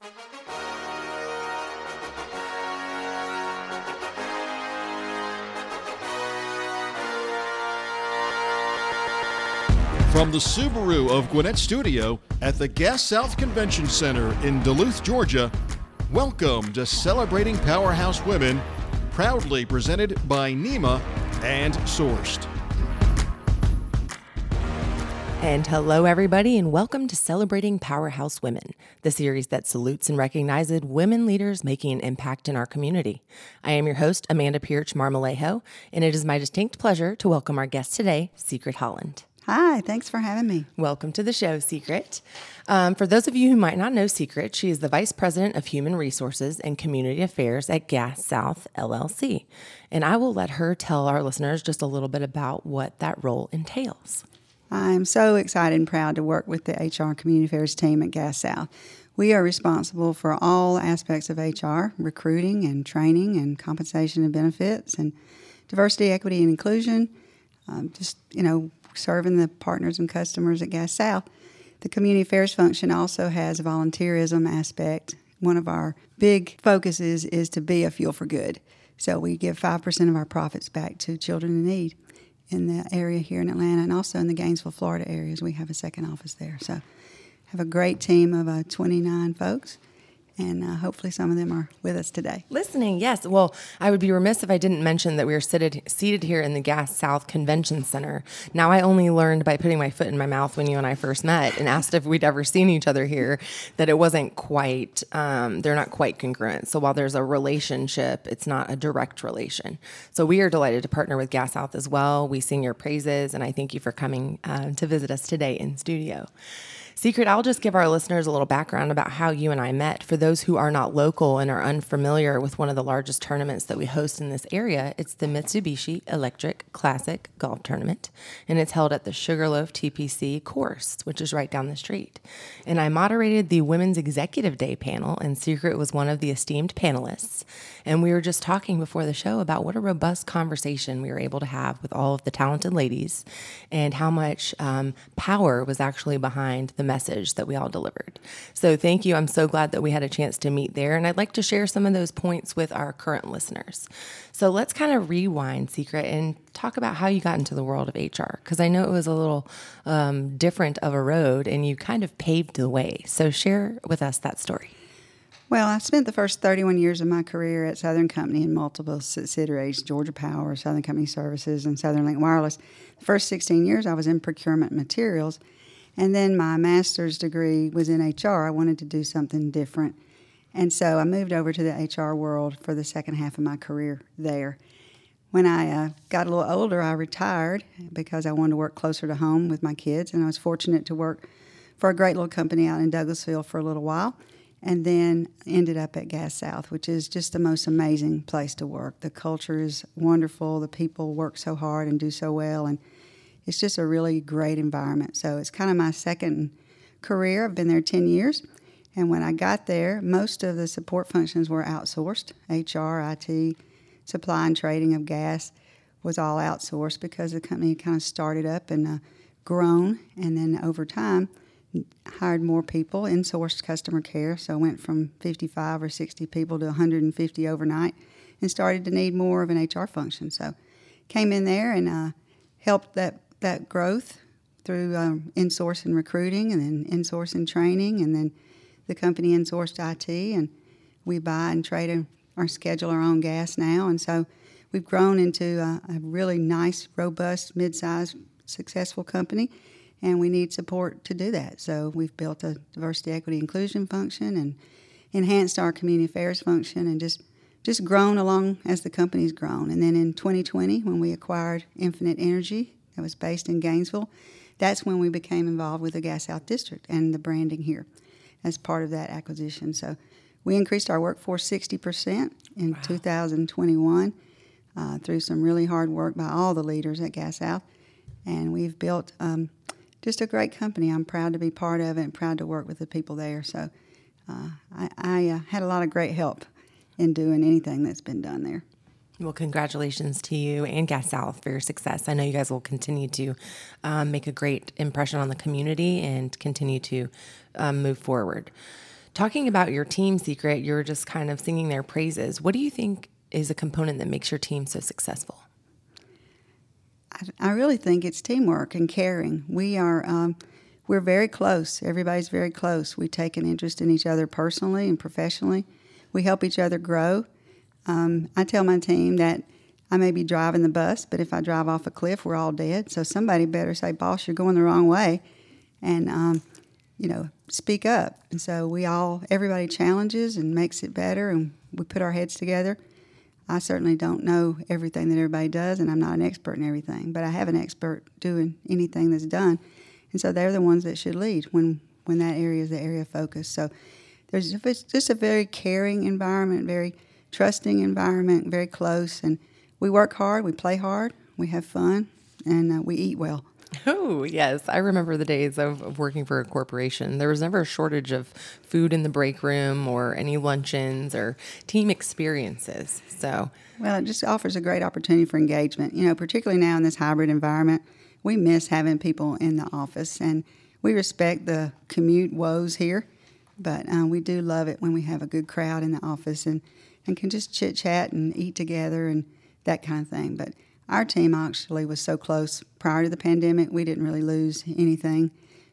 From the Subaru of Gwinnett Studio at the Gas South Convention Center in Duluth, Georgia, welcome to Celebrating Powerhouse Women, proudly presented by NEMA and Sourced. And hello, everybody, and welcome to Celebrating Powerhouse Women, the series that salutes and recognizes women leaders making an impact in our community. I am your host, Amanda Pierce Marmolejo, and it is my distinct pleasure to welcome our guest today, Secret Holland. Hi, thanks for having me. Welcome to the show, Secret. Um, for those of you who might not know Secret, she is the Vice President of Human Resources and Community Affairs at Gas South LLC. And I will let her tell our listeners just a little bit about what that role entails. I'm so excited and proud to work with the HR Community Affairs team at Gas South. We are responsible for all aspects of HR recruiting and training and compensation and benefits and diversity, equity, and inclusion. Um, just, you know, serving the partners and customers at Gas South. The community affairs function also has a volunteerism aspect. One of our big focuses is to be a fuel for good. So we give 5% of our profits back to children in need in the area here in Atlanta and also in the Gainesville, Florida areas. We have a second office there. So have a great team of uh, 29 folks and uh, hopefully some of them are with us today. Listening, yes. Well, I would be remiss if I didn't mention that we are seated seated here in the Gas South Convention Center. Now, I only learned by putting my foot in my mouth when you and I first met and asked if we'd ever seen each other here that it wasn't quite. Um, they're not quite congruent. So while there's a relationship, it's not a direct relation. So we are delighted to partner with Gas South as well. We sing your praises, and I thank you for coming uh, to visit us today in studio. Secret, I'll just give our listeners a little background about how you and I met. For those who are not local and are unfamiliar with one of the largest tournaments that we host in this area, it's the Mitsubishi Electric Classic Golf Tournament, and it's held at the Sugarloaf TPC course, which is right down the street. And I moderated the Women's Executive Day panel, and Secret was one of the esteemed panelists. And we were just talking before the show about what a robust conversation we were able to have with all of the talented ladies and how much um, power was actually behind the message that we all delivered. So thank you. I'm so glad that we had a chance to meet there. And I'd like to share some of those points with our current listeners. So let's kind of rewind, Secret, and talk about how you got into the world of HR. Because I know it was a little um, different of a road and you kind of paved the way. So share with us that story. Well, I spent the first 31 years of my career at Southern Company in multiple subsidiaries Georgia Power, Southern Company Services, and Southern Linc Wireless. The first 16 years I was in procurement materials. And then my master's degree was in HR. I wanted to do something different. And so I moved over to the HR world for the second half of my career there. When I uh, got a little older, I retired because I wanted to work closer to home with my kids. And I was fortunate to work for a great little company out in Douglasville for a little while and then ended up at Gas South, which is just the most amazing place to work. The culture is wonderful. The people work so hard and do so well, and it's just a really great environment. So it's kind of my second career. I've been there 10 years. And when I got there, most of the support functions were outsourced HR, IT, supply and trading of gas was all outsourced because the company kind of started up and uh, grown. And then over time, hired more people, insourced customer care, so went from 55 or 60 people to 150 overnight, and started to need more of an HR function. So came in there and uh, helped that that growth through um, insourcing recruiting and then insourcing training, and then the company insourced IT, and we buy and trade our schedule our own gas now, and so we've grown into a, a really nice, robust, mid-sized, successful company and we need support to do that. So we've built a diversity, equity, inclusion function and enhanced our community affairs function and just just grown along as the company's grown. And then in 2020, when we acquired Infinite Energy, that was based in Gainesville, that's when we became involved with the Gas South District and the branding here as part of that acquisition. So we increased our workforce 60% in wow. 2021 uh, through some really hard work by all the leaders at Gas South. And we've built um, just a great company. I'm proud to be part of it and proud to work with the people there. So uh, I, I uh, had a lot of great help in doing anything that's been done there. Well, congratulations to you and Gas South for your success. I know you guys will continue to um, make a great impression on the community and continue to um, move forward. Talking about your team secret, you're just kind of singing their praises. What do you think is a component that makes your team so successful? I, I really think it's teamwork and caring. We are um, we're very close. Everybody's very close. We take an interest in each other personally and professionally. We help each other grow. Um, I tell my team that I may be driving the bus, but if I drive off a cliff, we're all dead. So somebody better say, "Boss, you're going the wrong way," and um, you know, speak up. And so we all, everybody challenges and makes it better, and we put our heads together. I certainly don't know everything that everybody does, and I'm not an expert in everything, but I have an expert doing anything that's done. And so they're the ones that should lead when, when that area is the area of focus. So there's just a very caring environment, very trusting environment, very close. And we work hard, we play hard, we have fun, and uh, we eat well. Oh, yes. I remember the days of, of, working for a corporation. There was never a shortage of food in the break room or any luncheons or team experiences. So, well, it just offers a great opportunity for engagement. You know, particularly now in this hybrid environment, we miss having people in the office and we respect the commute woes here, but uh, we do love it when we have a good crowd in the office and, and can just chit chat and eat together and that kind of thing. But our team actually was so close prior to the pandemic, we didn't really lose anything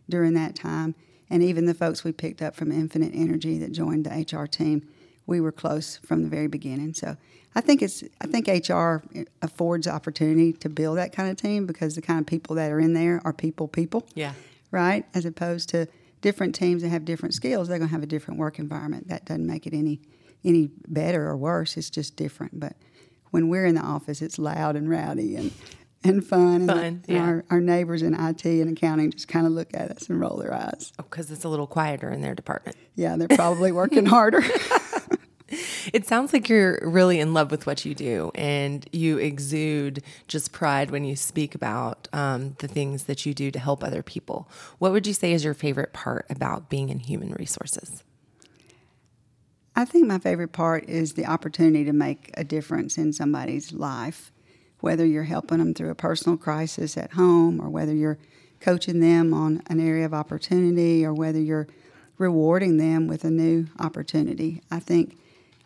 during that time. And even the folks we picked up from Infinite Energy that joined the HR team, we were close from the very beginning. So I think it's I think HR affords opportunity to build that kind of team because the kind of people that are in there are people people. Yeah. Right? As opposed to different teams that have different skills, they're going to have a different work environment. That doesn't make it any any better or worse. It's just different. But when we're in the office, it's loud and rowdy and and fun. Fun, and, yeah. our, our neighbors in IT and accounting just kind of look at us and roll their eyes. because oh, it's a little quieter in their department. Yeah, they're probably working harder. It sounds like you're really in love with what you do, and you exude just pride when you speak about um, the things that you do to help other people. What would you say is your favorite part about being in human resources? I think my favorite part is the opportunity to make a difference in somebody's life, whether you're helping them through a personal crisis at home or whether you're coaching them on an area of opportunity or whether you're rewarding them with a new opportunity. I think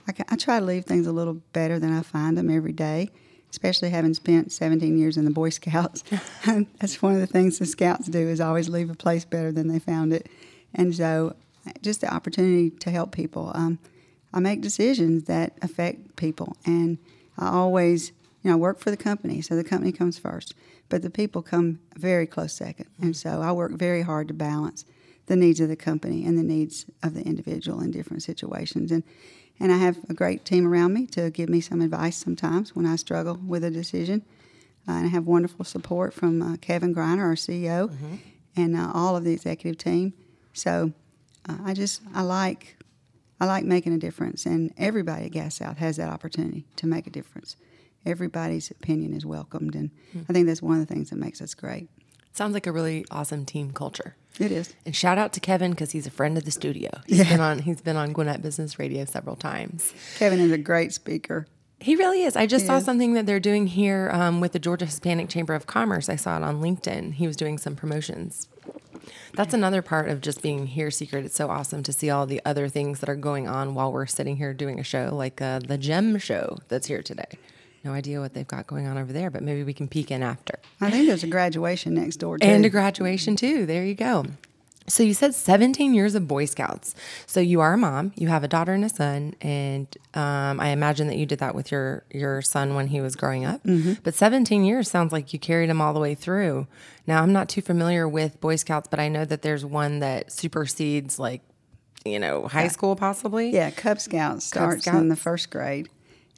I, I try to leave things a little better than I find them every day, especially having spent 17 years in the Boy Scouts. That's one of the things the Scouts do is always leave a place better than they found it. And so just the opportunity to help people. Um, I make decisions that affect people, and I always, you know, work for the company, so the company comes first, but the people come very close second, and so I work very hard to balance the needs of the company and the needs of the individual in different situations, and and I have a great team around me to give me some advice sometimes when I struggle with a decision, uh, and I have wonderful support from uh, Kevin Greiner, our CEO, mm-hmm. and uh, all of the executive team. So uh, I just I like I like making a difference, and everybody at Gas South has that opportunity to make a difference. Everybody's opinion is welcomed, and mm. I think that's one of the things that makes us great. Sounds like a really awesome team culture. It is. And shout out to Kevin because he's a friend of the studio. He's yeah. been on he's been on Gwinnett Business Radio several times. Kevin is a great speaker. He really is. I just he saw is. something that they're doing here um, with the Georgia Hispanic Chamber of Commerce. I saw it on LinkedIn. He was doing some promotions that's another part of just being here secret. It's so awesome to see all the other things that are going on while we're sitting here doing a show like uh, the Gem Show that's here today. No idea what they've got going on over there, but maybe we can peek in after. I think there's a graduation next door too. And a graduation too. There you go. So you said 17 years of Boy Scouts. So you are a mom. You have a daughter and a son, and um, I imagine that you did that with your your son when he was growing up. Mm-hmm. But 17 years sounds like you carried him all the way through. Now I'm not too familiar with Boy Scouts, but I know that there's one that supersedes like you know high school possibly. Yeah, Cub Scouts starts Cub Scouts. in the first grade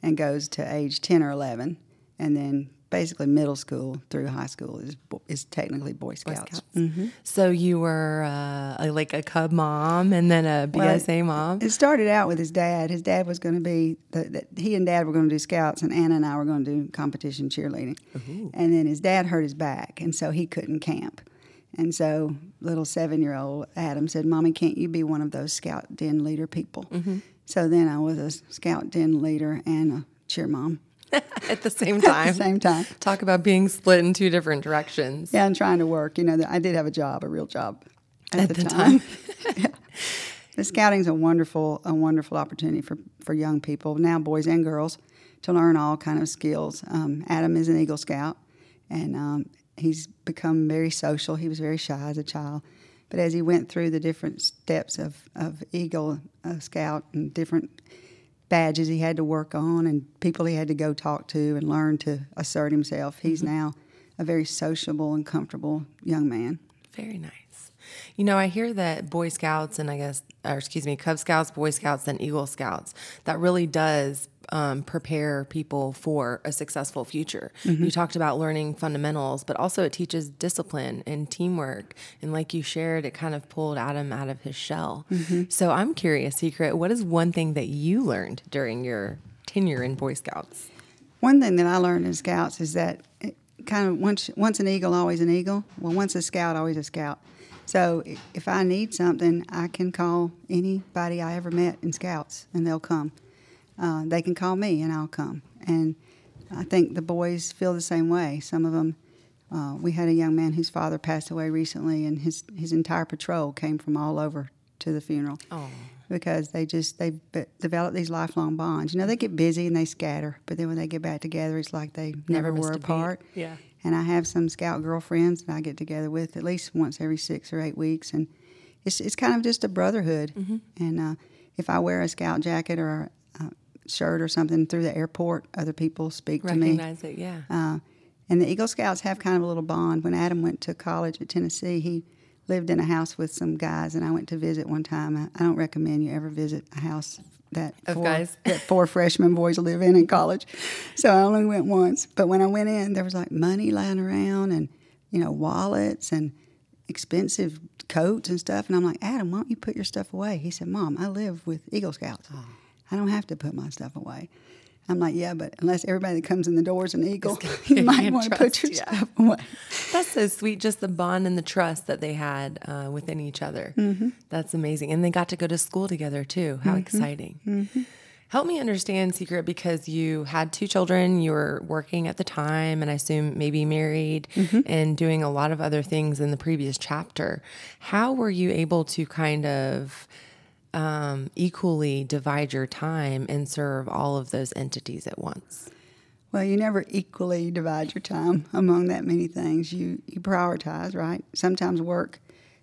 and goes to age 10 or 11, and then basically middle school through high school is is technically Boy Scouts. Boy Scouts. Mm-hmm. So you were uh, like a Cub mom and then a BSA well, mom. It started out with his dad. His dad was going to be the, the, he and Dad were going to do Scouts, and Anna and I were going to do competition cheerleading. Ooh. And then his dad hurt his back, and so he couldn't camp. And so little seven year old Adam said, "Mommy, can't you be one of those Scout den leader people?" Mm-hmm. So then I was a Scout den leader and a cheer mom. at the same time. at the same time. Talk about being split in two different directions. Yeah, and trying to work. You know, I did have a job, a real job at, at the, the, time. time. yeah. The scouting's a wonderful, a wonderful opportunity for, for young people now, boys and girls, to learn all kind of skills. Um, Adam is an Eagle Scout, and um, he's become very social. He was very shy as a child, but as he went through the different steps of of Eagle uh, Scout and different badges he had to work on and people he had to go talk to and learn to assert himself, he's Mm-hmm. now a very sociable and comfortable young man. Very nice. You know, I hear that Boy Scouts and I guess, or excuse me, Cub Scouts, Boy Scouts, and Eagle Scouts, that really does um, prepare people for a successful future. Mm-hmm. You talked about learning fundamentals, but also it teaches discipline and teamwork. And like you shared, it kind of pulled Adam out of his shell. Mm-hmm. So I'm curious, Secret, what is one thing that you learned during your tenure in Boy Scouts? One thing that I learned in Scouts is that eh, kind of once once an eagle, always an eagle. Well, once a scout, always a scout. So if I need something, I can call anybody I ever met in Scouts, and they'll come. Uh, they can call me, and I'll come. And I think the boys feel the same way. Some of them. Uh, we had a young man whose father passed away recently, and his his entire patrol came from all over to the funeral Oh, because they just they develop these lifelong bonds. You know, they get busy and they scatter, but then when they get back together, it's like they never, missed were beat. apart. Yeah. And I have some scout girlfriends that I get together with at least once every six or eight weeks, and it's it's kind of just a brotherhood. Mm-hmm. And uh, if I wear a scout jacket or a, shirt or something through the airport, other people speak to me. recognize it, yeah. Uh, and the Eagle Scouts have kind of a little bond. When Adam went to college at Tennessee, he lived in a house with some guys, and I went to visit one time. I, I don't recommend you ever visit a house that Of four, guys? that four freshman boys live in in college. So I only went once. But when I went in, there was like money lying around, and you know wallets and expensive coats and stuff. And I'm like, Adam, why don't you put your stuff away? He said, Mom, I live with Eagle Scouts. Oh. I don't have to put my stuff away. I'm like, yeah, but unless everybody that comes in the door is an eagle, you might want to put your yeah. stuff away. That's so sweet, just the bond and the trust that they had uh, within each other. Mm-hmm. That's amazing. And they got to go to school together too. How mm-hmm. exciting. Mm-hmm. Help me understand, Secret, because you had two children, you were working at the time, and I assume maybe married and doing a lot of other things in the previous chapter. How were you able to kind of um, equally divide your time and serve all of those entities at once? Well, you never equally divide your time among that many things. You you prioritize, right? Sometimes work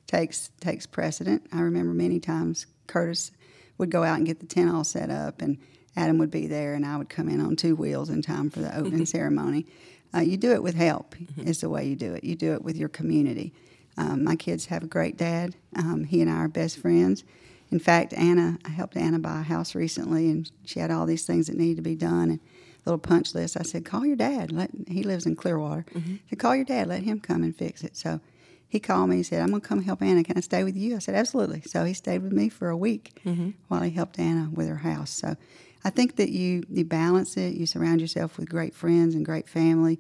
takes takes precedent. I remember many times Curtis would go out and get the tent all set up, and Adam would be there, and I would come in on two wheels in time for the opening ceremony. Uh, you do it with help, is the way you do it. You do it with your community. Um, my kids have a great dad. Um, he and I are best friends. In fact, Anna, I helped Anna buy a house recently, and she had all these things that needed to be done, and a little punch list. I said, "Call your dad. Let he lives in Clearwater. Mm-hmm. I said, call your dad. Let him come and fix it." So he called me. He said, "I'm going to come help Anna. Can I stay with you?" I said, "Absolutely." So he stayed with me for a week mm-hmm. while he helped Anna with her house. So I think that you you balance it. You surround yourself with great friends and great family,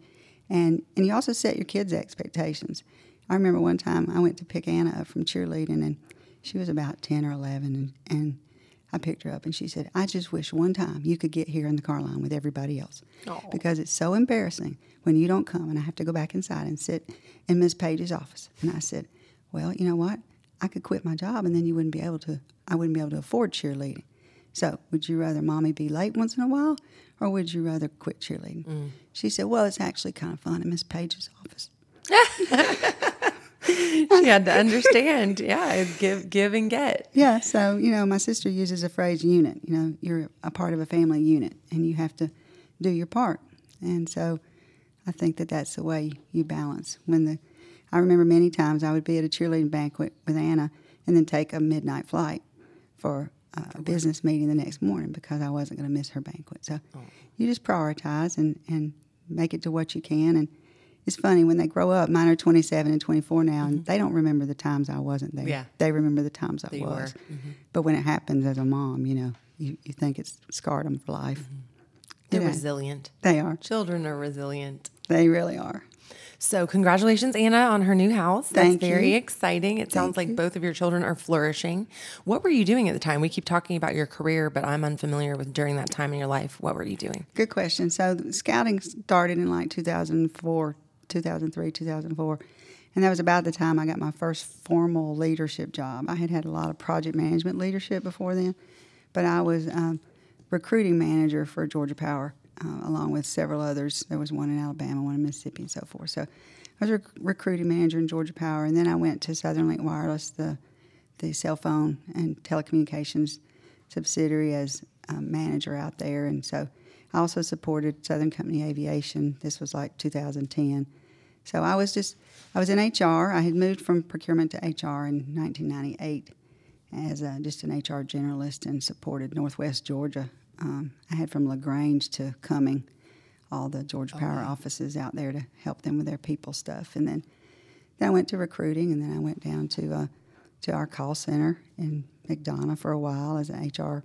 and and you also set your kids' expectations. I remember one time I went to pick Anna up from cheerleading, and she was about ten or eleven, and, and I picked her up, and she said, "I just wish one time you could get here in the car line with everybody else, because it's so embarrassing when you don't come, and I have to go back inside and sit in Miss Page's office." And I said, "Well, you know what? I could quit my job, and then you wouldn't be able to. I wouldn't be able to afford cheerleading. So, would you rather mommy be late once in a while, or would you rather quit cheerleading?" Mm. She said, "Well, it's actually kind of fun in Miss Page's office." She had to understand. Yeah, give, give and get. Yeah, so you know, my sister uses a phrase unit. You know, you're a part of a family unit, and you have to do your part. And so, I think that that's the way you balance. When the, I remember many times I would be at a cheerleading banquet with Anna, and then take a midnight flight for uh, a business meeting the next morning because I wasn't going to miss her banquet. So, you just prioritize and and make it to what you can. And it's funny when they grow up. Mine are 27 and 24 now, and mm-hmm. they don't remember the times I wasn't there. Yeah. They remember the times I you was. were. Mm-hmm. But when it happens as a mom, you know, you, you think it's scarred them for life. Mm-hmm. They're Yeah. resilient. They are. Children are resilient. They really are. So, congratulations, Anna, on her new house. That's Thank very you. exciting. It sounds like both of your children are flourishing. What were you doing at the time? We keep talking about your career, but I'm unfamiliar with during that time in your life. What were you doing? Good question. So scouting started in like 2004, 2003, 2004. And that was about the time I got my first formal leadership job. I had had a lot of project management leadership before then, but I was um, recruiting manager for Georgia Power, uh, along with several others. There was one in Alabama, one in Mississippi, and so forth. So I was rec- recruiting manager in Georgia Power, and then I went to Southern Linc Wireless, the the cell phone and telecommunications subsidiary, as a manager out there, and so I also supported Southern Company Aviation. This was like 2010. So I was just I was in HR. I had moved from procurement to HR in 1998 as a, just an HR generalist and supported Northwest Georgia. Um, I had from Lagrange to Cumming, all the Georgia Power offices out there to help them with their people stuff, and then then I went to recruiting, and then I went down to uh, to our call center in McDonough for a while as an HR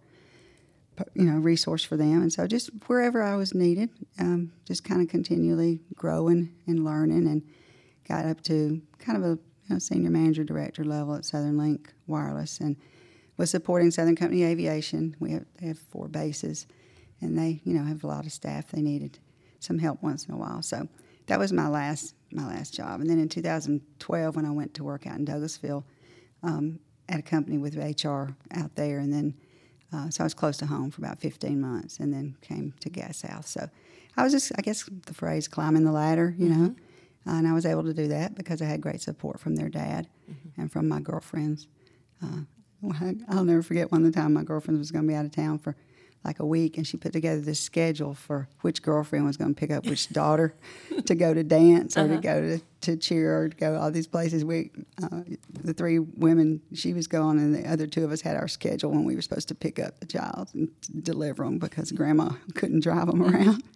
you know resource for them. And so just wherever i was needed um, just kind of continually growing and learning and got up to kind of a you know, senior manager director level at southern linc wireless and was supporting southern company aviation. We have, they have four bases and they you know have a lot of staff. They needed some help once in a while. So that was my last my last job. And then in 2012 when i went to work out in douglasville um, at a company with hr out there and then uh, so I was close to home for about 15 months and then came to Gas South. So I was just, I guess the phrase climbing the ladder, you know. Mm-hmm. Uh, and I was able to do that because I had great support from their dad Mm-hmm. and from my girlfriends. Uh, I'll never forget one of the time my girlfriend was going to be out of town for like a week, and she put together this schedule for which girlfriend was going to pick up which daughter to go to dance or Uh-huh. to go to, to cheer or to go all these places. We, uh, the three women, she was gone, and the other two of us had our schedule when we were supposed to pick up the child and deliver them because grandma couldn't drive them around.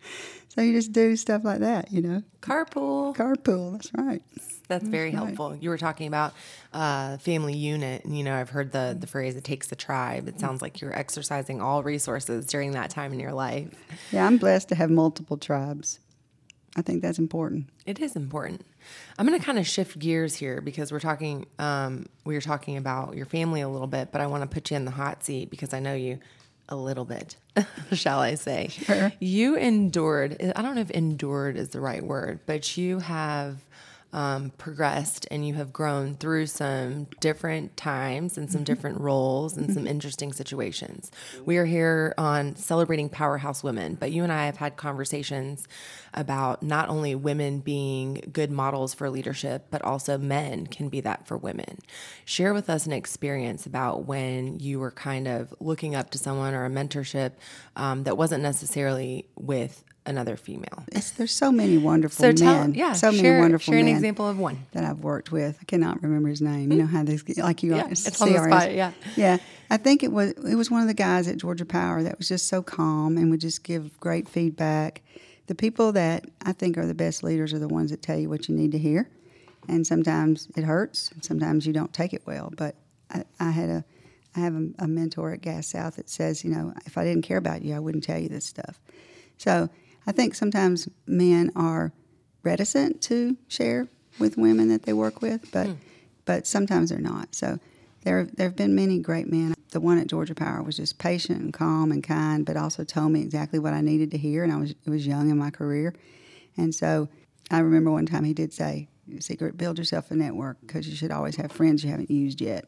So you just do stuff like that, you know. Carpool. Carpool, that's right. That's very helpful. You were talking about uh, family unit, and you know I've heard the the phrase "it takes a tribe." It sounds like you're exercising all resources during that time in your life. Yeah, I'm blessed to have multiple tribes. I think that's important. It is important. I'm going to kind of shift gears here because we're talking. Um, we were talking about your family a little bit, but I want to put you in the hot seat because I know you a little bit, shall I say? Sure. You endured. I don't know if endured is the right word, but you have um, progressed and you have grown through some different times and some different roles and some interesting situations. We are here on celebrating powerhouse women, but you and I have had conversations about not only women being good models for leadership, but also men can be that for women. Share with us an experience about when you were kind of looking up to someone or a mentorship um, that wasn't necessarily with another female. It's, there's so many wonderful So tell, men. yeah, so share, many wonderful share an men example of one. that I've worked with. I cannot remember his name. You hmm. know how this, like you, Yeah, are, it's on the spot, yeah. yeah. I think it was it was one of the guys at Georgia Power that was just so calm and would just give great feedback. The people that I think are the best leaders are the ones that tell you what you need to hear, and sometimes it hurts, and sometimes you don't take it well. But I, I had a I have a, a mentor at Gas South that says, you know, if I didn't care about you, I wouldn't tell you this stuff. So I think sometimes men are reticent to share with women that they work with, but hmm. but sometimes they're not. So there there have been many great men. The one at Georgia Power was just patient and calm and kind, but also told me exactly what I needed to hear. And I was it was young in my career, and so I remember one time he did say, "Secret, build yourself a network because you should always have friends you haven't used yet."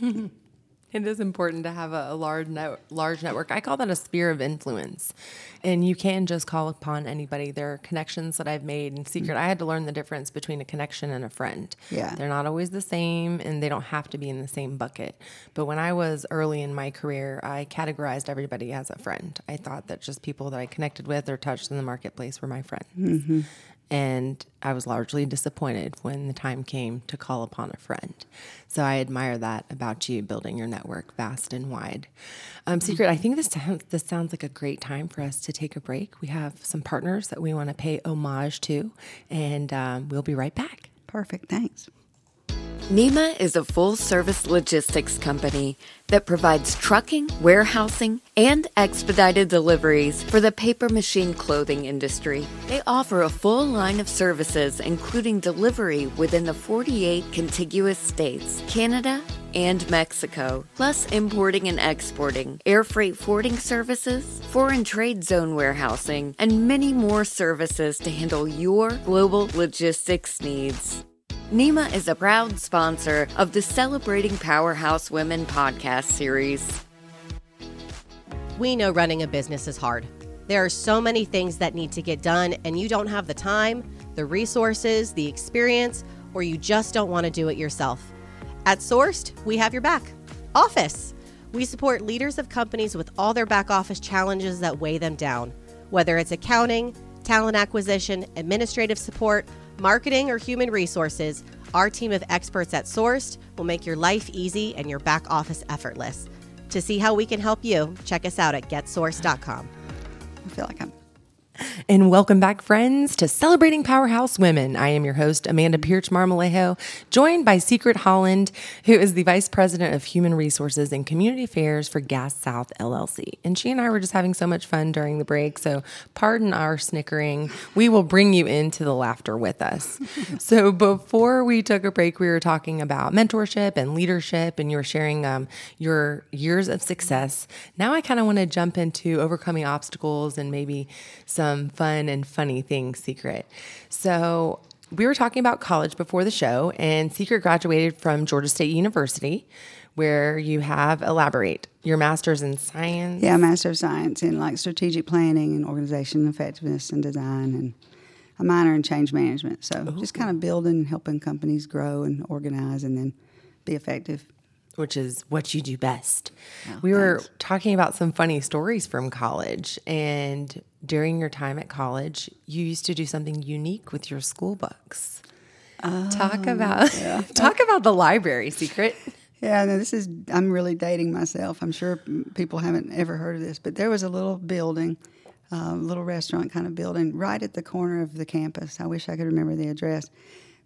It is important to have a, a large net, large network. I call that a sphere of influence, and you can just call upon anybody. There are connections that I've made in secret. Mm-hmm. I had to learn the difference between a connection and a friend. Yeah. they're not always the same, and they don't have to be in the same bucket. But when I was early in my career, I categorized everybody as a friend. I thought that just people that I connected with or touched in the marketplace were my friends. Mm-hmm. And I was largely disappointed when the time came to call upon a friend. So I admire that about you, building your network vast and wide. Um, Secret, I think this sounds, this sounds like a great time for us to take a break. We have some partners that we want to pay homage to, and um, we'll be right back. Perfect. Thanks. NEMA is a full service logistics company that provides trucking, warehousing, and expedited deliveries for the paper machine clothing industry. They offer a full line of services, including delivery within the 48 contiguous states, Canada, and Mexico, plus importing and exporting, air freight forwarding services, foreign trade zone warehousing, and many more services to handle your global logistics needs. NEMA is a proud sponsor of the Celebrating Powerhouse Women podcast series. We know running a business is hard. There are so many things that need to get done, and you don't have the time, the resources, the experience, or you just don't want to do it yourself. At Sourced, we have your back. Office. We support leaders of companies with all their back office challenges that weigh them down. Whether it's accounting, talent acquisition, administrative support, marketing, or human resources, our team of experts at Sourced will make your life easy and your back office effortless. To see how we can help you, check us out at getsource.com. I feel like I'm And welcome back, friends, to Celebrating Powerhouse Women. I am your host, Amanda Pierce Marmolejo, joined by Secret Holland, who is the Vice President of Human Resources and Community Affairs for Gas South LLC. And she and I were just having so much fun during the break, so pardon our snickering. We will bring you into the laughter with us. so before we took a break, we were talking about mentorship and leadership, and you were sharing um, your years of success. Now I kind of want to jump into overcoming obstacles and maybe some fun and funny things, Secret. So we were talking about college before the show, and Secret graduated from Georgia State University, where you have elaborate your master's in science. Yeah, Master of Science in like strategic planning and organization effectiveness and design, and a minor in change management. So just kind of building, helping companies grow and organize, and then be effective. which is what you do best. Oh, we were talking about some funny stories from college, and during your time at college, you used to do something unique with your school books. talk about talk about the library secret. Yeah, no, this is, I'm really dating myself. I'm sure people haven't ever heard of this, but there was a little building, a uh, little restaurant kind of building right at the corner of the campus. I wish I could remember the address.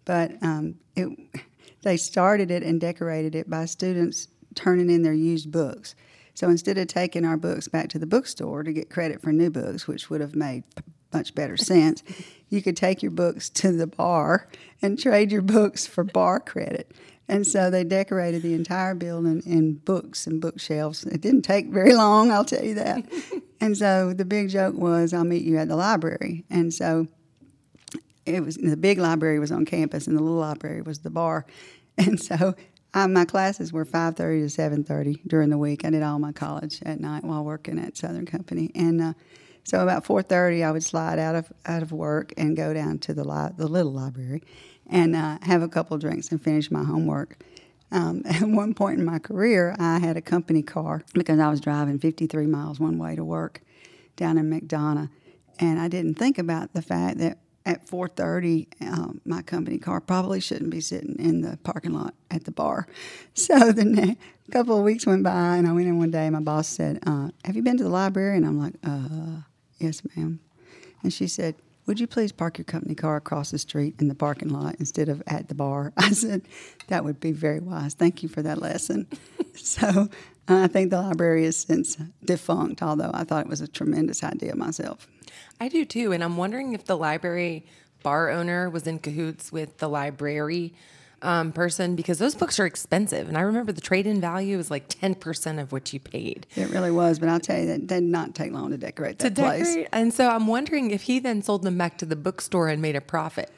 But um, it, they started it and decorated it by students turning in their used books. So instead of taking our books back to the bookstore to get credit for new books, which would have made much better sense, you could take your books to the bar and trade your books for bar credit. And so they decorated the entire building in books and bookshelves. It didn't take very long, I'll tell you that. and so the big joke was, I'll meet you at the library. And so it was the big library was on campus and the little library was the bar and so uh, my classes were 5.30 to 7.30 during the week. I did all my college at night while working at southern company. And uh, so about 4.30 i would slide out of out of work and go down to the li- the little library and uh, have a couple drinks and finish my homework. Um, at one point in my career i had a company car because i was driving 53 miles one way to work down in mcdonough. And I didn't think about the fact that at 4:30, um, my company car probably shouldn't be sitting in the parking lot at the bar. So the ne- couple of weeks went by, and I went in one day. My boss said, uh, "Have you been to the library?" And I'm like, "Uh, yes, ma'am." And she said, "Would you please park your company car across the street in the parking lot instead of at the bar?" I said, "That would be very wise. Thank you for that lesson." so. I think the library is since defunct, although I thought it was a tremendous idea myself. I do too, and I'm wondering if the library bar owner was in cahoots with the library um, person because those books are expensive, and I remember the trade-in value is like ten percent of what you paid. It really was, but I'll tell you that did not take long to decorate that to place. decorate. And so I'm wondering if he then sold them back to the bookstore and made a profit.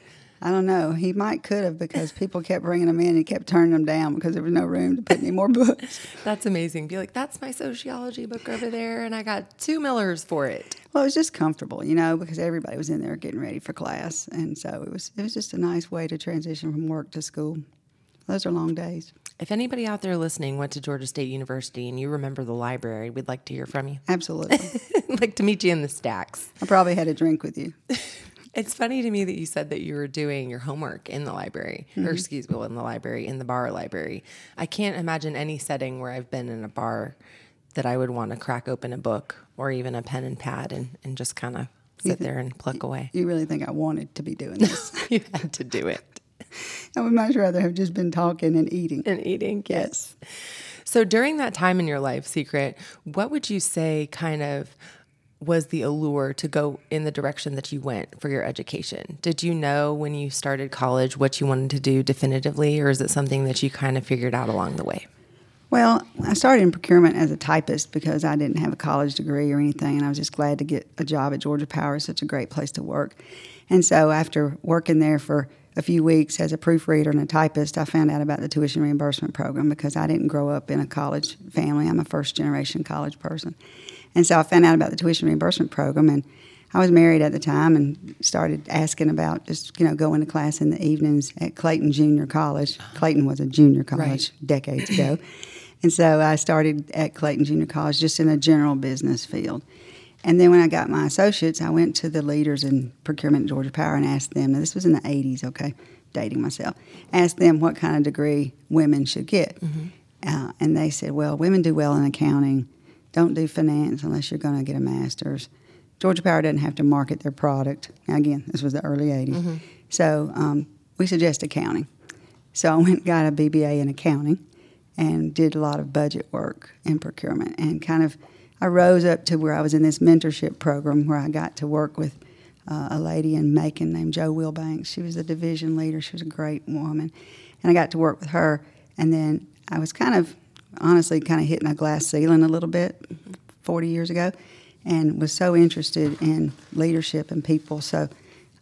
I don't know. He might could have because people kept bringing them in and he kept turning them down because there was no room to put any more books. That's amazing. Be like, that's my sociology book over there, and I got two Millers for it. Well, it was just comfortable, you know, because everybody was in there getting ready for class, and so it was. It was just a nice way to transition from work to school. Those are long days. If anybody out there listening went to Georgia State University and you remember the library, we'd like to hear from you. Absolutely. like to meet you in the stacks. I probably had a drink with you. It's funny to me that you said that you were doing your homework in the library, or mm-hmm. excuse me, in the library, in the bar library. I can't imagine any setting where I've been in a bar that I would want to crack open a book or even a pen and pad and, and just kind of sit there and pluck away. You really think I wanted to be doing this? you had to do it. I would much rather have just been talking and eating. And eating, yes. So during that time in your life, Secret, what would you say kind of was the allure to go in the direction that you went for your education? Did you know when you started college what you wanted to do definitively, or is it something that you kind of figured out along the way? Well, I started in procurement as a typist because I didn't have a college degree or anything, and I was just glad to get a job at Georgia Power. Such a great place to work. And so after working there for a few weeks as a proofreader and a typist, I found out about the tuition reimbursement program because I didn't grow up in a college family. I'm a first generation college person. And so I found out about the tuition reimbursement program and I was married at the time and started asking about just, you know, going to class in the evenings at Clayton Junior College. Clayton was a junior college Right. decades ago. And so I started at Clayton Junior College just in a general business field. And then when I got my associates, I went to the leaders in procurement at Georgia Power and asked them, now this was in the 80s, okay, dating myself, asked them what kind of degree women should get. Uh, and they said, well, women do well in accounting. Don't do finance unless you're going to get a master's. Georgia Power doesn't have to market their product. Now, again, this was the early 80s. So um, we suggest accounting. So I went and got a BBA in accounting and did a lot of budget work and procurement and kind of I rose up to where I was in this mentorship program where I got to work with uh, a lady in Macon named Joe Wilbanks. She was the division leader. She was a great woman. And I got to work with her. And then I was kind of, honestly, kind of hitting a glass ceiling a little bit 40 years ago and was so interested in leadership and people. So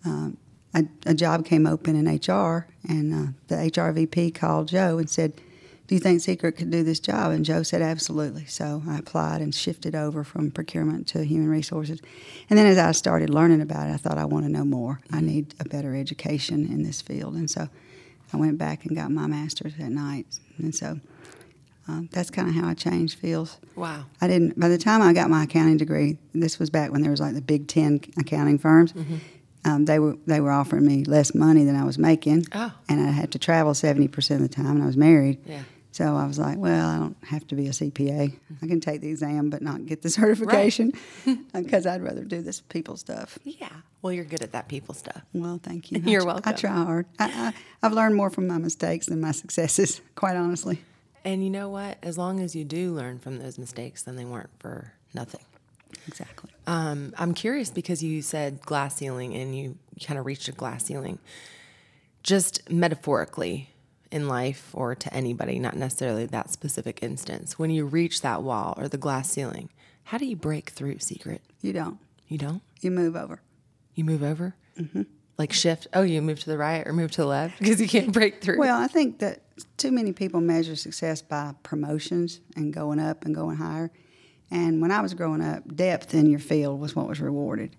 um, a, a job came open in HR, and uh, the HR VP called Joe and said, Do you think Secret could do this job? And Joe said, Absolutely. So I applied and shifted over from procurement to human resources. And then as I started learning about it, I thought, I want to know more. I need a better education in this field. And so I went back and got my master's at night. And so um, that's kind of how I changed fields. Wow. I didn't. By the time I got my accounting degree, this was back when there was like the Big Ten accounting firms. Um, they were they were offering me less money than I was making, Oh. and I had to travel seventy percent of the time, and I was married. Yeah. So I was like, well, I don't have to be a CPA. I can take the exam, but not get the certification because I'd rather do this people stuff. Yeah. Well, you're good at that people stuff. Well, thank you. You're I welcome. I try hard. I, I, I've learned more from my mistakes than my successes, quite honestly. And you know what? As long as you do learn from those mistakes, then they weren't for nothing. Exactly. Um, I'm curious because you said glass ceiling and you kind of reached a glass ceiling. Just metaphorically in life or to anybody, not necessarily that specific instance, when you reach that wall or the glass ceiling, how do you break through secret? You don't. You don't? You move over. You move over? Mm-hmm. Like shift? Oh, you move to the right or move to the left because you can't break through. Well, I think that too many people measure success by promotions and going up and going higher. And when I was growing up, depth in your field was what was rewarded.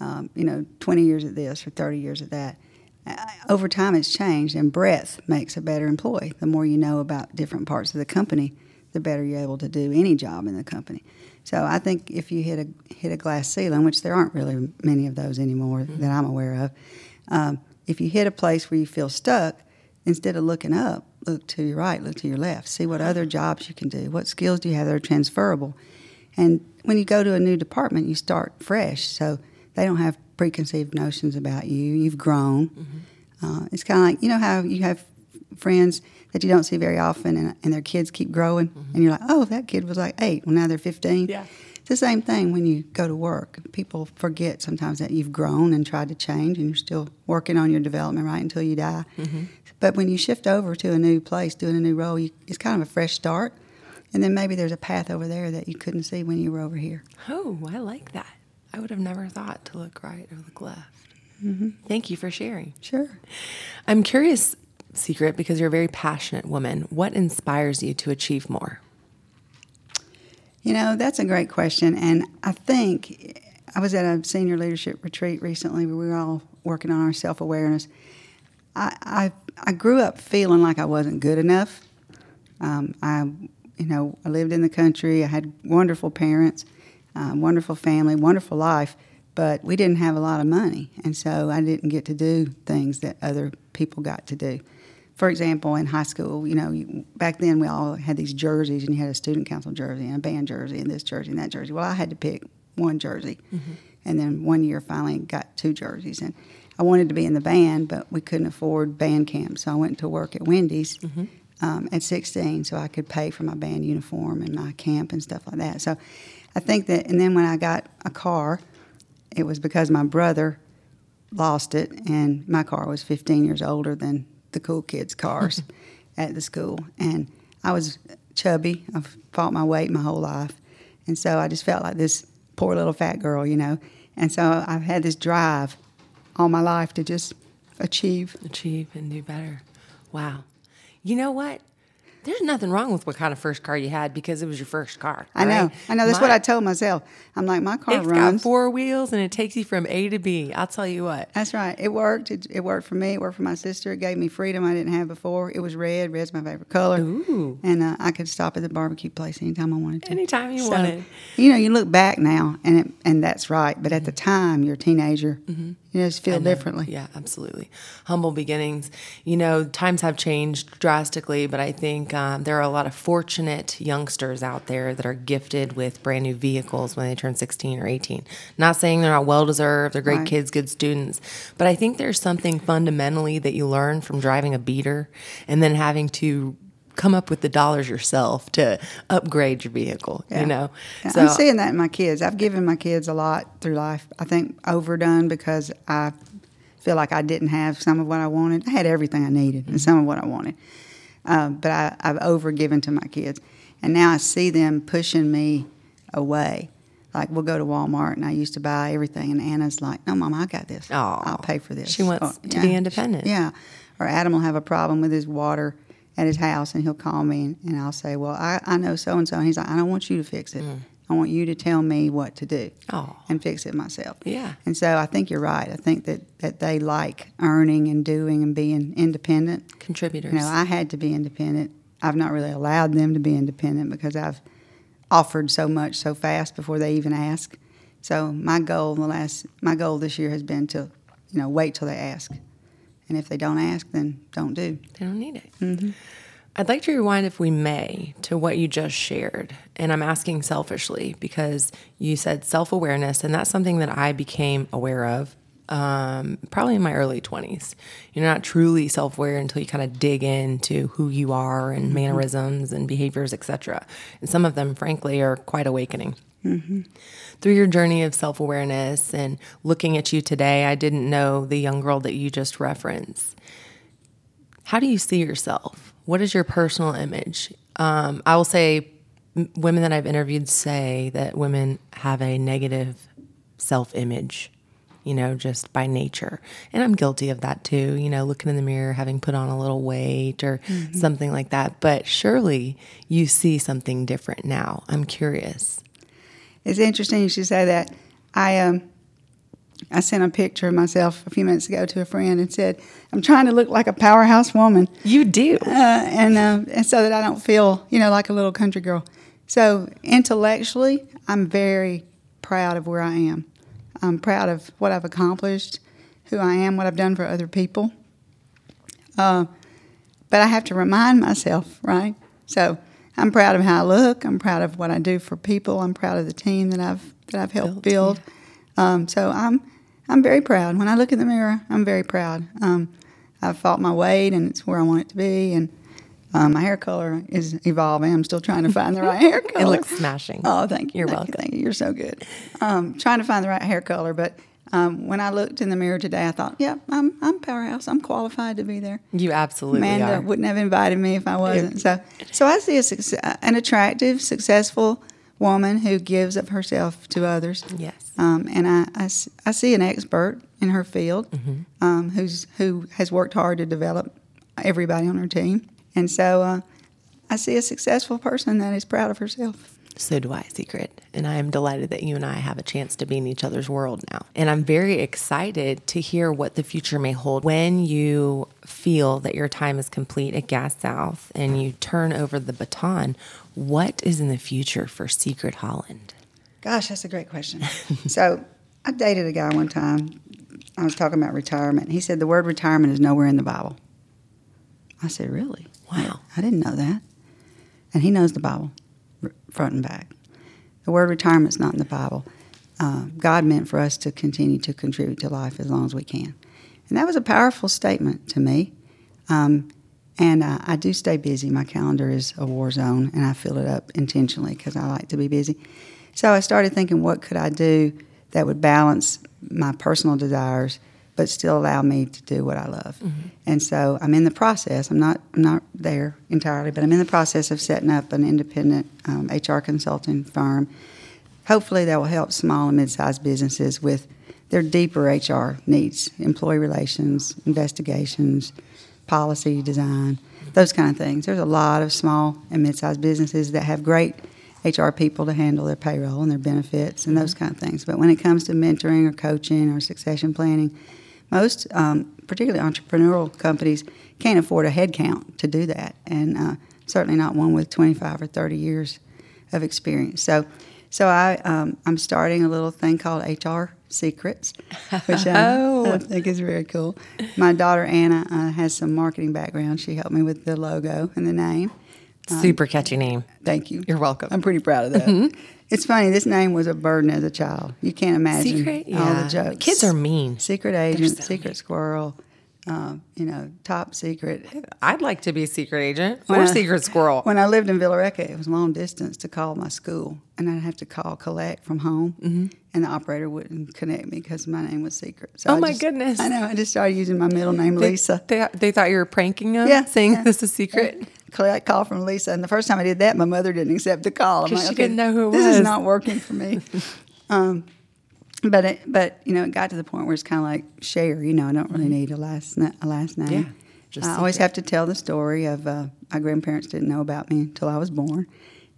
Um, you know, 20 years at this or 30 years at that. Uh, over time, it's changed, and breadth makes a better employee. The more you know about different parts of the company, the better you're able to do any job in the company. So I think if you hit a hit a glass ceiling, which there aren't really many of those anymore that I'm aware of, um, if you hit a place where you feel stuck, instead of looking up, look to your right, look to your left, see what other jobs you can do, what skills do you have that are transferable. And when you go to a new department, you start fresh, so they don't have preconceived notions about you. You've grown. Uh, it's kind of like you know how you have friends that you don't see very often, and, and their kids keep growing, and you're like, oh, that kid was like eight, well now they're 15. Yeah. It's the same thing when you go to work. People forget sometimes that you've grown and tried to change, and you're still working on your development right until you die. Mm-hmm. But when you shift over to a new place, doing a new role, you, it's kind of a fresh start. And then maybe there's a path over there that you couldn't see when you were over here. Oh, I like that. I would have never thought to look right or look left. Mm-hmm. Thank you for sharing. Sure. I'm curious, Secret, because you're a very passionate woman. What inspires you to achieve more? You know, that's a great question. And I think I was at a senior leadership retreat recently where we were all working on our self awareness. I, I, I grew up feeling like I wasn't good enough. Um, I, you know, I lived in the country. I had wonderful parents, uh, wonderful family, wonderful life, but we didn't have a lot of money, and so I didn't get to do things that other people got to do. For example, in high school, you know, you, back then we all had these jerseys, and you had a student council jersey and a band jersey and this jersey and that jersey. Well, I had to pick one jersey, and then one year finally got two jerseys, and I wanted to be in the band, but we couldn't afford band camp, so I went to work at Wendy's um, at 16 so I could pay for my band uniform and my camp and stuff like that. So I think that, and then when I got a car, it was because my brother lost it, and my car was 15 years older than the cool kids' cars at the school. And I was chubby, I've fought my weight my whole life. And so I just felt like this poor little fat girl, you know. And so I've had this drive all my life to just achieve. Achieve and do better. Wow. You know what? There's nothing wrong with what kind of first car you had because it was your first car. I know. I know. That's what I told myself. I'm like, my car It's runs. got four wheels and it takes you from A to B. I'll tell you what. That's right. It worked. It, it worked for me. It worked for my sister. It gave me freedom I didn't have before. It was red. Red's my favorite color. Ooh. And uh, I could stop at the barbecue place anytime I wanted to. Anytime you So, wanted. You know, you look back now, and it, and that's right. But at the time, you're a teenager. You just feel know. differently. Yeah, absolutely. Humble beginnings. You know, times have changed drastically, but I think um, there are a lot of fortunate youngsters out there that are gifted with brand new vehicles when they turn 16 or 18. Not saying they're not well deserved, they're great Right. kids, good students, but I think there's something fundamentally that you learn from driving a beater and then having to come up with the dollars yourself to upgrade your vehicle, Yeah. you know? Yeah, I'm seeing that in my kids. I've given my kids a lot through life. I think overdone because I feel like I didn't have some of what I wanted. I had everything I needed and some of what I wanted, um, but I, I've overgiven to my kids, and now I see them pushing me away. Like we'll go to Walmart, and I used to buy everything, and Anna's like, "No, Mom, I got this. I'll pay for this." She wants Or- to be independent. Yeah, or Adam will have a problem with his water at his house, and he'll call me, and, and I'll say, "Well, I, I know so and so," and he's like, "I don't want you to fix it. Mm. I want you to tell me what to do Aw. and fix it myself." Yeah. And so I think you're right. I think that that they like earning and doing and being independent. Contributors. You know, I had to be independent. I've not really allowed them to be independent because I've offered so much so fast before they even ask. So my goal in the last my goal this year has been to, you know, wait till they ask, and if they don't ask, then don't do. They don't need it. Mm-hmm. I'd like to rewind, if we may, to what you just shared. And I'm asking selfishly because you said self awareness, and that's something that I became aware of um, probably in my early 20s. You're not truly self aware until you kind of dig into who you are and mm-hmm. mannerisms and behaviors, etc. And some of them, frankly, are quite awakening. Mm-hmm. Through your journey of self awareness and looking at you today, I didn't know the young girl that you just referenced. How do you see yourself? What is your personal image? Um, I will say, m- women that I've interviewed say that women have a negative self image, you know, just by nature. And I'm guilty of that too, you know, looking in the mirror, having put on a little weight or something like that. But surely you see something different now. I'm curious. It's interesting you should say that. I um, I sent a picture of myself a few minutes ago to a friend and said, "I'm trying to look like a powerhouse woman." You do. uh, and um, and so that I don't feel you know like a little country girl. So intellectually, I'm very proud of where I am. I'm proud of what I've accomplished, who I am, what I've done for other people. Uh, but I have to remind myself, right? So I'm proud of how I look. I'm proud of what I do for people. I'm proud of the team that I've that I've helped Built, build. Um, so I'm I'm very proud. When I look in the mirror, I'm very proud. Um, I've fought my weight, and it's where I want it to be. And um, my hair color is evolving. I'm still trying to find the right hair color. It looks smashing. Oh, thank you. You're thank welcome. You, thank you. You're so good. Um, trying to find the right hair color, but um, when I looked in the mirror today, I thought, "Yep, I'm I'm powerhouse. I'm qualified to be there." You absolutely Amanda are. wouldn't have invited me if I wasn't. So, so I see a, an attractive, successful woman who gives of herself to others. Yes. Um, and I see an expert in her field Mm-hmm. um, who's who has worked hard to develop everybody on her team. And so uh, I see a successful person that is proud of herself. So do I, Secret. And I am delighted that you and I have a chance to be in each other's world now. And I'm very excited to hear what the future may hold when you feel that your time is complete at Gas South and you turn over the baton. What is in the future for Secret Holland? Gosh, that's a great question. so I dated a guy one time. I was talking about retirement. He said the word retirement is nowhere in the Bible. I said, Really? Wow. I didn't know that. And he knows the Bible, front and back. The word retirement is not in the Bible. Uh, God meant for us to continue to contribute to life as long as we can. And that was a powerful statement to me. Um, and uh, I do stay busy. My calendar is a war zone, and I fill it up intentionally because I like to be busy. So I started thinking, what could I do that would balance my personal desires, but still allow me to do what I love? And so I'm in the process. I'm not I'm not there entirely, but I'm in the process of setting up an independent um, HR consulting firm. Hopefully, that will help small and mid-sized businesses with they're deeper HR needs, employee relations, investigations, policy design, those kind of things. There's a lot of small and mid-sized businesses that have great HR people to handle their payroll and their benefits and those kind of things. But when it comes to mentoring or coaching or succession planning, most, um, particularly entrepreneurial companies, can't afford a headcount to do that, and uh, certainly not one with 25 or 30 years of experience. So, so I, um, I'm starting a little thing called HR Secrets, which I, Oh. I think is very cool. My daughter Anna uh, has some marketing background. She helped me with the logo and the name. Um, Super catchy name. Thank you. You're welcome. I'm pretty proud of that. Mm-hmm. It's funny. This name was a burden as a child. You can't imagine Secret? all Yeah. the jokes. Kids are mean. Secret agent, so secret squirrel. Uh, you know, top secret. I'd like to be a secret agent When or I- secret squirrel. When I lived in Villa Rica, it was long distance to call my school, and I'd have to call collect from home, mm-hmm. and the operator wouldn't connect me because my name was secret. So Oh, I my just- goodness. I know. I just started using my middle name, They- Lisa. They, they thought you were pranking them, Yeah, saying yeah. this is secret. Collect call from Lisa. And the first time I did that, my mother didn't accept the call. I'm 'Cause she didn't know who it this was." is not working for me. um, but it, but you know, it got to the point where it's kind of like share. You know, I don't really need a last na- a last name. Mm-hmm. Yeah, just I always secret. have to tell the story of uh, my grandparents didn't know about me until I was born.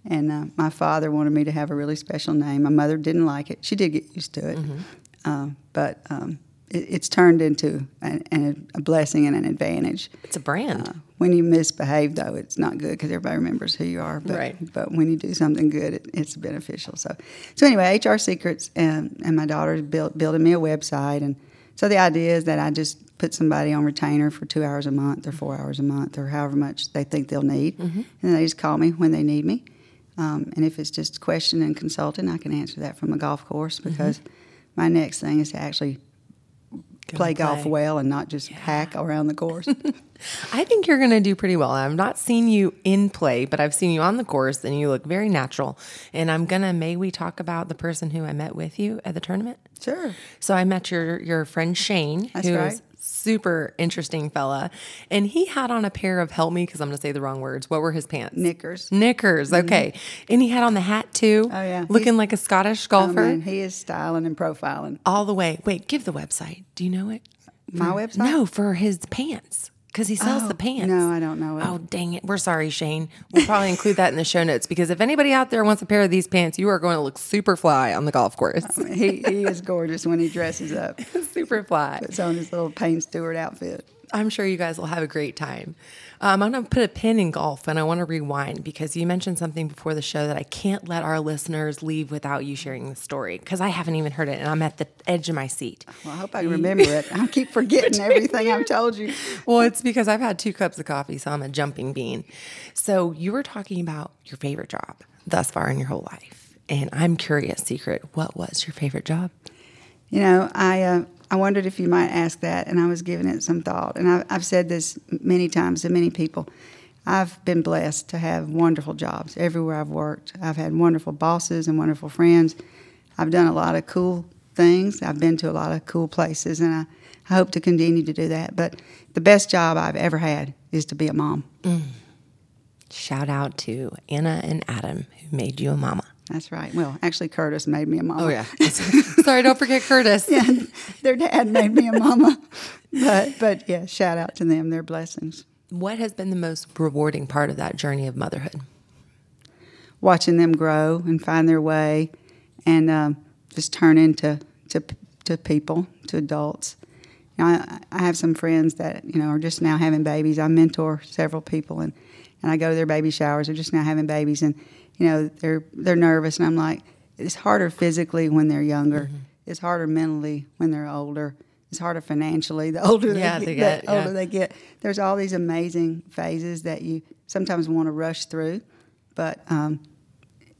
And uh, my father wanted me to have a really special name. My mother didn't like it. She did get used to it, Mm-hmm. uh, but um, it, it's turned into an, an, a blessing and an advantage. It's a brand. Uh, when you misbehave, though, it's not good because everybody remembers who you are. But, Right. But when you do something good, it, it's beneficial. So, so anyway, HR Secrets, and, and my daughter is built, building me a website, and so the idea is that I just put somebody on retainer for two hours a month, or four hours a month, or however much they think they'll need, Mm-hmm. and they just call me when they need me. Um, and if it's just question and consulting, I can answer that from a golf course Mm-hmm. because my next thing is to actually play golf well and not just hack around the course. I think you're going to do pretty well. I've not seen you in play, but I've seen you on the course and you look very natural. And I'm going to, may we talk about the person who I met with you at the tournament? sure. So I met your your friend Shane, That's who right. is super interesting fella, and he had on a pair of help me because I'm going to say the wrong words. What were his pants? Knickers. Knickers. Mm-hmm. Okay, and he had on the hat too. Oh, yeah. looking He- like a Scottish Oh, golfer. man, he is styling and profiling. all the way. Wait, give the website. Do you know it? My For- website? No, for his pants because he sells Oh, the pants. no, I don't know it. Oh, dang it. We're sorry, Shane. We'll probably include that in the show notes because if anybody out there wants a pair of these pants, you are going to look super fly on the golf course. he, he is gorgeous when he dresses up. super fly. Puts on his little Payne Stewart outfit. I'm sure you guys will have a great time. Um, I'm going to put a pin in golf and I want to rewind because you mentioned something before the show that I can't let our listeners leave without you sharing the story because I haven't even heard it and I'm at the edge of my seat. Well, I hope I remember it. I keep forgetting everything I've told you. Well, it's because I've had two cups of coffee, so I'm a jumping bean. So you were talking about your favorite job thus far in your whole life. And I'm curious, Secret, what was your favorite job? You know, I uh, I wondered if you might ask that, and I was giving it some thought. And I, I've said this many times to many people. I've been blessed to have wonderful jobs everywhere I've worked. I've had wonderful bosses and wonderful friends. I've done a lot of cool things. I've been to a lot of cool places, and I, I hope to continue to do that. But the best job I've ever had is to be a mom. Mm. Shout out to Anna and Adam, who made you a mama. That's right. Well, actually, Curtis made me a mama. Oh, yeah. Sorry, don't forget Curtis. yeah, their dad made me a mama. But but yeah, shout out to them. They're blessings. What has been the most rewarding part of that journey of motherhood? Watching them grow and find their way, and um, just turn into to to people, to adults. You know, I, I have some friends that you know are just now having babies. I mentor several people, and and I go to their baby showers. They're just now having babies, and you know they're they're nervous, and I'm like, it's harder physically when they're younger. Mm-hmm. It's harder mentally when they're older. It's harder financially the older Yeah, they they get. the older yeah. they get. There's all these amazing phases that you sometimes want to rush through, but um,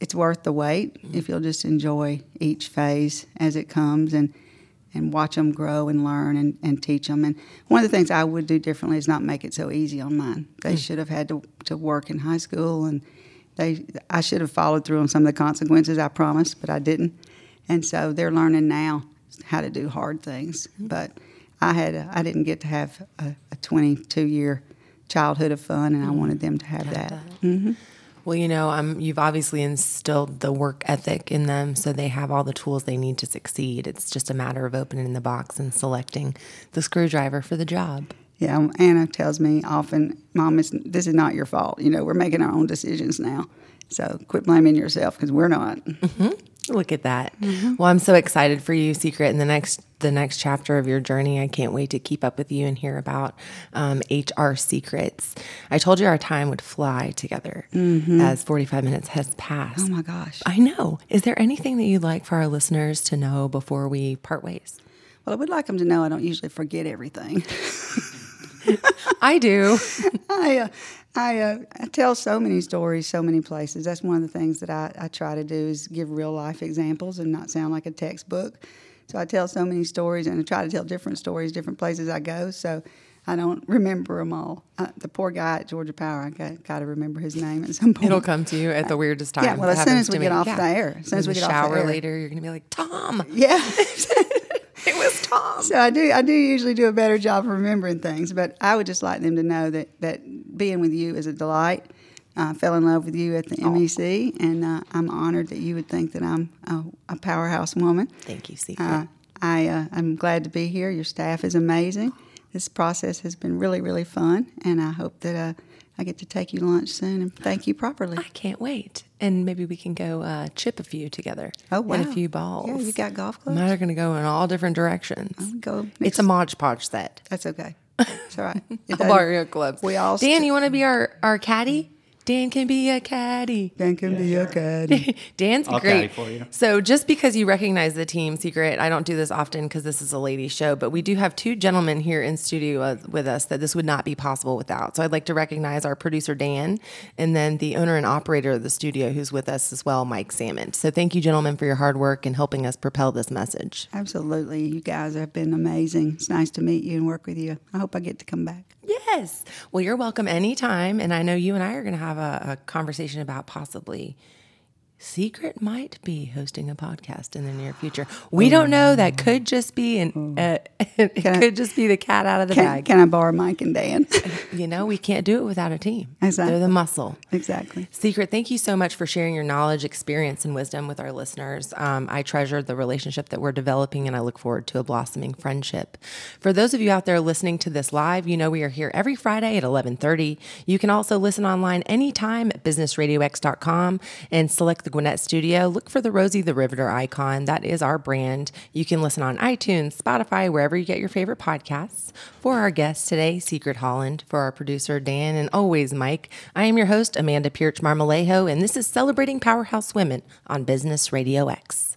it's worth the wait mm-hmm. if you'll just enjoy each phase as it comes and and watch them grow and learn and, and teach them. And one of the things I would do differently is not make it so easy on mine. They mm. should have had to, to work in high school and they I should have followed through on some of the consequences I promised, but I didn't. And so they're learning now how to do hard things. Mm-hmm. But I had a, I didn't get to have a, a 22 year childhood of fun, and I mm-hmm. wanted them to have that. Mm-hmm. Well, you know, um, you've obviously instilled the work ethic in them, so they have all the tools they need to succeed. It's just a matter of opening the box and selecting the screwdriver for the job. Yeah, um, Anna tells me often, Mom, it's, this is not your fault. You know, we're making our own decisions now. So quit blaming yourself because we're not. Mm-hmm. Look at that. Mm-hmm. Well, I'm so excited for you, Secret, in the next the next chapter of your journey. I can't wait to keep up with you and hear about um, HR secrets. I told you our time would fly together mm-hmm. as 45 minutes has passed. Oh my gosh. I know. Is there anything that you'd like for our listeners to know before we part ways? Well, I would like them to know I don't usually forget everything. I do. I, uh, I, uh, I tell so many stories, so many places. That's one of the things that I, I try to do is give real life examples and not sound like a textbook. So I tell so many stories and I try to tell different stories, different places I go. So I don't remember them all. Uh, the poor guy at Georgia Power, I got, got to remember his name at some point. It'll come to you at the weirdest time. Yeah, well, as soon as we get me. off the air, as soon as we get off the shower air. later, you're gonna be like, Tom, Yeah. Tom. So I do I do usually do a better job of remembering things, but I would just like them to know that that being with you is a delight. I fell in love with you at the MEC, and uh, I'm honored that you would think that I'm a, a powerhouse woman. Thank you, Secret. Uh, I uh, I'm glad to be here. Your staff is amazing. This process has been really really fun, and I hope that uh, I get to take you lunch soon and thank you properly. I can't wait. And maybe we can go uh, chip a few together. Oh, And a few balls. Yeah, you got golf clubs? Mine are going to go in all different directions. Go It's a Mod Podge set. That's okay. It's all right. It I'll borrow your clubs. We all Dan, st- you want to be our, our caddy? Dan can be a caddy. Dan can be a caddy. Dan's I'll great. caddy for you. So just because you recognize the team secret, I don't do this often because this is a lady show, but we do have two gentlemen here in studio with us that this would not be possible without. So I'd like to recognize our producer Dan, and then the owner and operator of the studio who's with us as well, Mike Sammond. So thank you, gentlemen, for your hard work and helping us propel this message. Absolutely. You guys have been amazing. It's nice to meet you and work with you. I hope I get to come back. Yes. Well, you're welcome anytime. And I know you and I are going to have a, a conversation about possibly Secret might be hosting a podcast in the near future. We don't know. That could just be an. Uh, it I- could just be the cat out of the Can, bag. can I borrow Mike and Dan? you know, we can't do it without a team. Exactly. They're the muscle. exactly. Secret, thank you so much for sharing your knowledge, experience, and wisdom with our listeners. Um, I treasure the relationship that we're developing, and I look forward to a blossoming friendship. For those of you out there listening to this live, you know we are here every Friday at 11:30. You can also listen online anytime at businessradiox.com and select the Gwinnett Studio. Look for the Rosie the Riveter icon. That is our brand. You can listen on iTunes, Spotify, wherever you get your favorite podcasts. For our guest today, Secret Holland, for our producer Dan, and always Mike, I am your host Amanda Pierce Marmolejo, and this is celebrating powerhouse women on Business RadioX.